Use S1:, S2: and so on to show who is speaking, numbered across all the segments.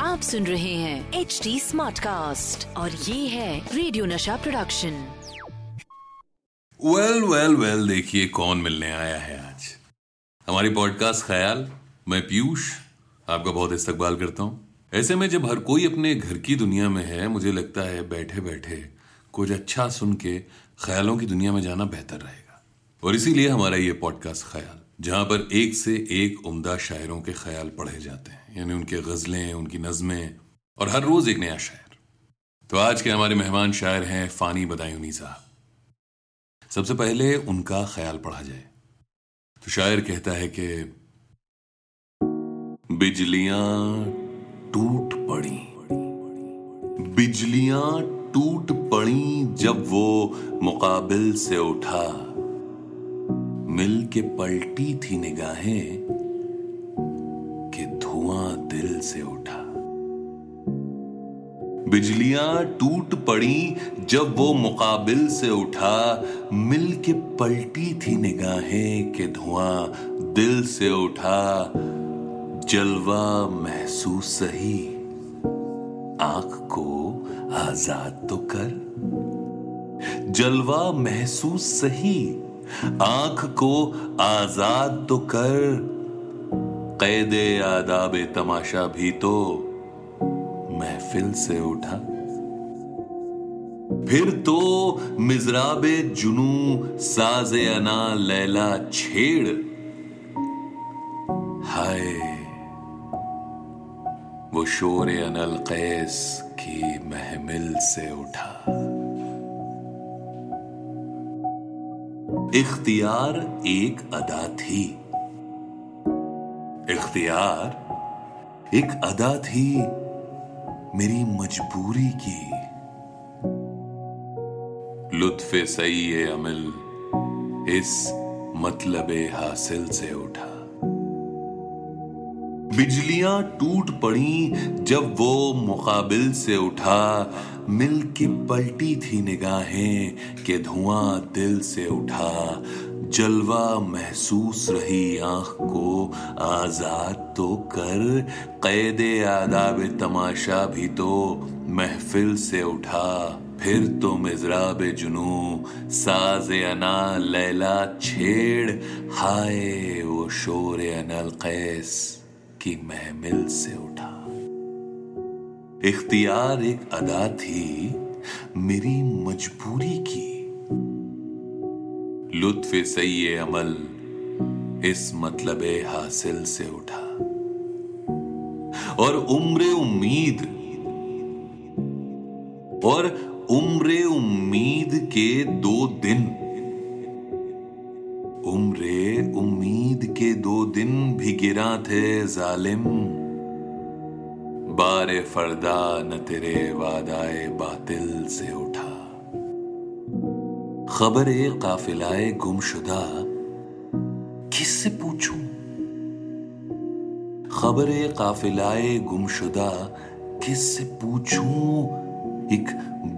S1: आप सुन रहे हैं एच डी स्मार्ट कास्ट और ये है radio Nasha production
S2: well well well देखिए कौन मिलने आया है आज। हमारी पॉडकास्ट ख्याल मैं पीयूष आपका बहुत इस्तकबाल करता हूँ। ऐसे में जब हर कोई अपने घर की दुनिया में है मुझे लगता है बैठे बैठे कुछ अच्छा सुन के ख्यालों की दुनिया में जाना बेहतर रहेगा। और इसीलिए हमारा ये पॉडकास्ट ख्याल। जहाँ पर एक से एक उम्दा शायरों के ख्याल पढ़े जाते हैं, यानी उनके गजलें, उनकी नज़में, और हर रोज एक नया शायर। तो आज के हमारे मेहमान शायर हैं फानी बदायूनी साहब। सबसे पहले उनका ख्याल पढ़ा जाए। तो शायर कहता है कि, बिजलियाँ टूट पड़ी। बिजलियाँ टूट पड़ी जब वो मुकाबिल से उठा। मिल के पलटी थी निगाहें कि धुआँ दिल से उठा। बिजलियाँ टूट पड़ी जब वो मुकाबिल से उठा। मिल के पलटी थी निगाहें कि धुआँ दिल से उठा। जलवा महसूस सही, आँख को आज़ाद तो कर। जलवा महसूस सही आँख को आज़ाद तो कर, कैदे आदाब तमाशा भी तो महफिल से उठा। फिर तो मिजराबे जुनू साजे अना लैला छेड़। हाय, वो शोर अनल कैस की महमिल से उठा। इख्तियार एक अदा थी। इख्तियार एक अदा थी मेरी मजबूरी की। लुत्फ सही अमल इस मतलब हासिल से उठा। बिजलियाँ टूट पड़ी जब वो मुकाबिल से उठा। मिल के पलटी थी निगाहें के धुआँ दिल से उठा। जलवा महसूस रही आँख को आज़ाद तो कर। कैदे आदाब तमाशा भी तो महफिल से उठा। फिर तो मिजराब जुनू, साज अना लैला छेड़। हाय वो शोर अनल कैस। की महमिल से उठा। इख्तियार एक अदा थी मेरी मजबूरी की। लुत्फ सही अमल इस मतलब हासिल से उठा। और उम्र उम्मीद और उम्र उम्मीद के दो दिन उम्र उम्मीद के दो दिन भी गिरा थे जालिम। बारे फरदा न तेरे वादाए बातिल से उठा। खबर ए काफिलाए गुमशुदा, किससे पूछूँ? खबर ए काफिलाए गुमशुदा, किससे पूछूँ? एक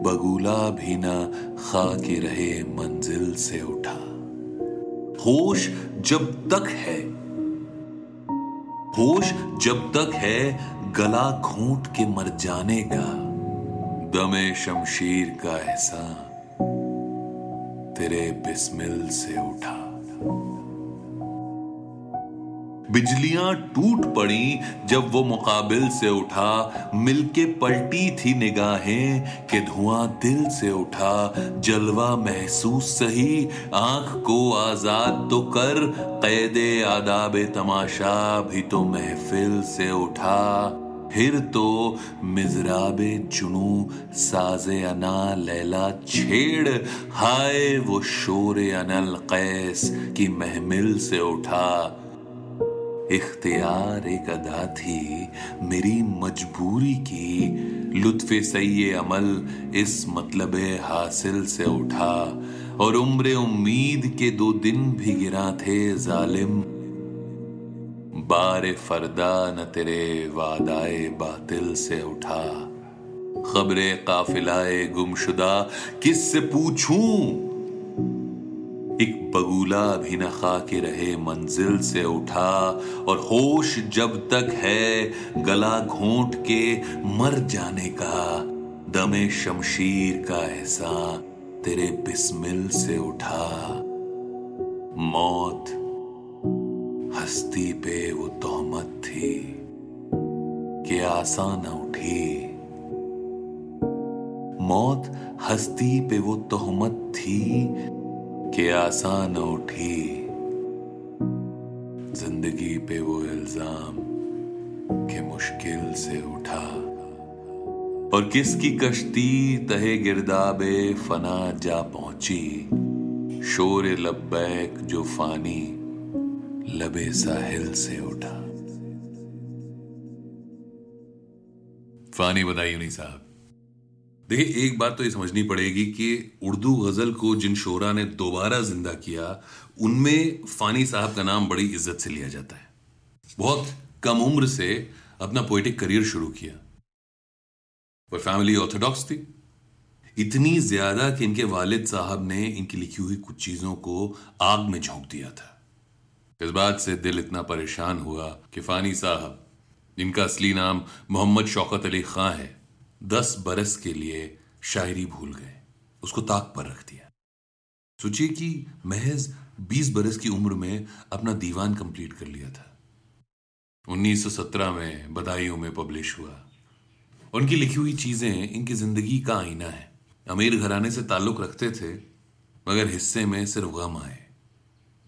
S2: बगुला भी ना खा के रहे मंजिल से उठा। होश जब तक है। होश जब तक है, गला घूंट के मर जाने का। दमे शमशीर का एहसान तेरे बिस्मिल से उठा। बिजलियाँ टूट पड़ी जब वो मुकाबिल से उठा। मिलके पलटी थी निगाहें कि धुआँ दिल से उठा। जलवा महसूस सही, आँख को आज़ाद तो कर। कैदे आदाब तमाशा भी तो महफिल से उठा। फिर तो मिजराबे चुनू साजे अना लैला छेड़। हाय वो शोर अनल कैस की महमिल से उठा। इख्तियार एक अदा थी मेरी मजबूरी की। लुत्फ सही अमल इस मतलब हासिल से उठा। और उम्र उम्मीद के दो दिन भी गिरा थे जालिम। बार फरदा न तेरे वादाए बातिल से उठा। खबरे काफिलाए गुमशुदा किस से पूछूँ? एक बगुला भी न खा के रहे मंजिल से उठा और होश जब तक है गला घोंट के मर जाने का, दमे शमशीर का ऐसा तेरे बिस्मिल से उठा। मौत हस्ती पे वो तोहमत थी कि आसान उठी। मौत हस्ती पे वो तोहमत थी कि आसान उठी। ज़िंदगी पे वो इल्ज़ाम के मुश्किल से उठा। और किसकी कश्ती तहे गिरदाबे फना जा पहुँची। शोर लब्बैक जो फानी लबे साहिल से उठा। फानी बताइए नहीं साहब। देखिए, एक बात तो ये समझनी पड़ेगी कि उर्दू गज़ल को जिन शोरा ने दोबारा ज़िंदा किया, उनमें फानी साहब का नाम बड़ी इज़्ज़त से लिया जाता है। बहुत कम उम्र से अपना पोइटिक करियर शुरू किया। पर फैमिली ऑर्थोडॉक्स थी। इतनी ज़्यादा कि इनके वालिद साहब ने इनकी लिखी हुई कुछ चीज़ों को आग में झोंक दिया था। इस बात से दिल इतना परेशान हुआ कि फानी साहब, जिनका असली नाम मोहम्मद शौकत अली खां है दस बरस के लिए शायरी भूल गए। उसको ताक पर रख दिया। सोचिए कि महज बीस बरस की उम्र में अपना दीवान कंप्लीट कर लिया था। 1917 में बदायूं में पब्लिश हुआ। उनकी लिखी हुई चीज़ें इनकी ज़िंदगी का आईना है। अमीर घराने से ताल्लुक रखते थे, मगर हिस्से में सिर्फ़ गम आए।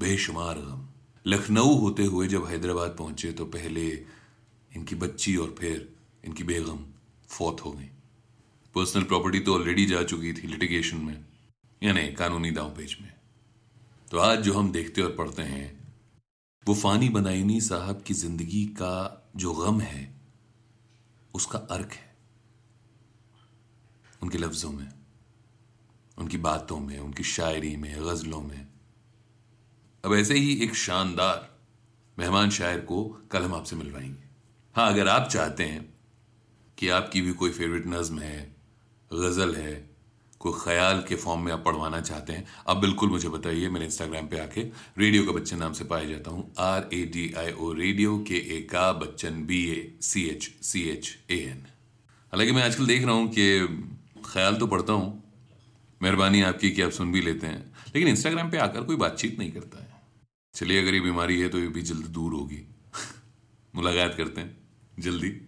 S2: बेशुमार गम। लखनऊ होते हुए जब हैदराबाद पहुँचे तो पहले इनकी बच्ची और फिर इनकी बेगम। फौत हो गई। पर्सनल प्रॉपर्टी तो ऑलरेडी जा चुकी थी लिटिगेशन में, यानी कानूनी दाव पेज में। तो आज जो हम देखते और पढ़ते हैं, वो फानी बनाइनी साहब की ज़िंदगी का जो गम है, उसका अर्क है। उनके लफ्जों में, उनकी बातों में, उनकी शायरी में, गजलों में। अब ऐसे ही एक शानदार, मेहमान शायर को कल हम आपसे मिलवाएँगे। हाँ अगर आप चाहते हैं कि आपकी भी कोई फेवरेट नज्म है, गज़ल है, कोई ख्याल के फॉर्म में आप पढ़वाना चाहते हैं, आप बिल्कुल मुझे बताइए, मेरे इंस्टाग्राम पे आके रेडियो का बच्चन नाम से पाया जाता हूँ R A D I O radio के ए का Bachchan B A C H C H A N हालाँकि मैं आजकल देख रहा हूँ कि ख्याल तो पढ़ता हूँ, मेहरबानी आपकी कि आप सुन भी लेते हैं, लेकिन इंस्टाग्राम पे आकर कोई बातचीत नहीं करता है। चलिए, अगर ये बीमारी है तो ये भी जल्द दूर होगी। मुलाकात करते हैं, जल्दी।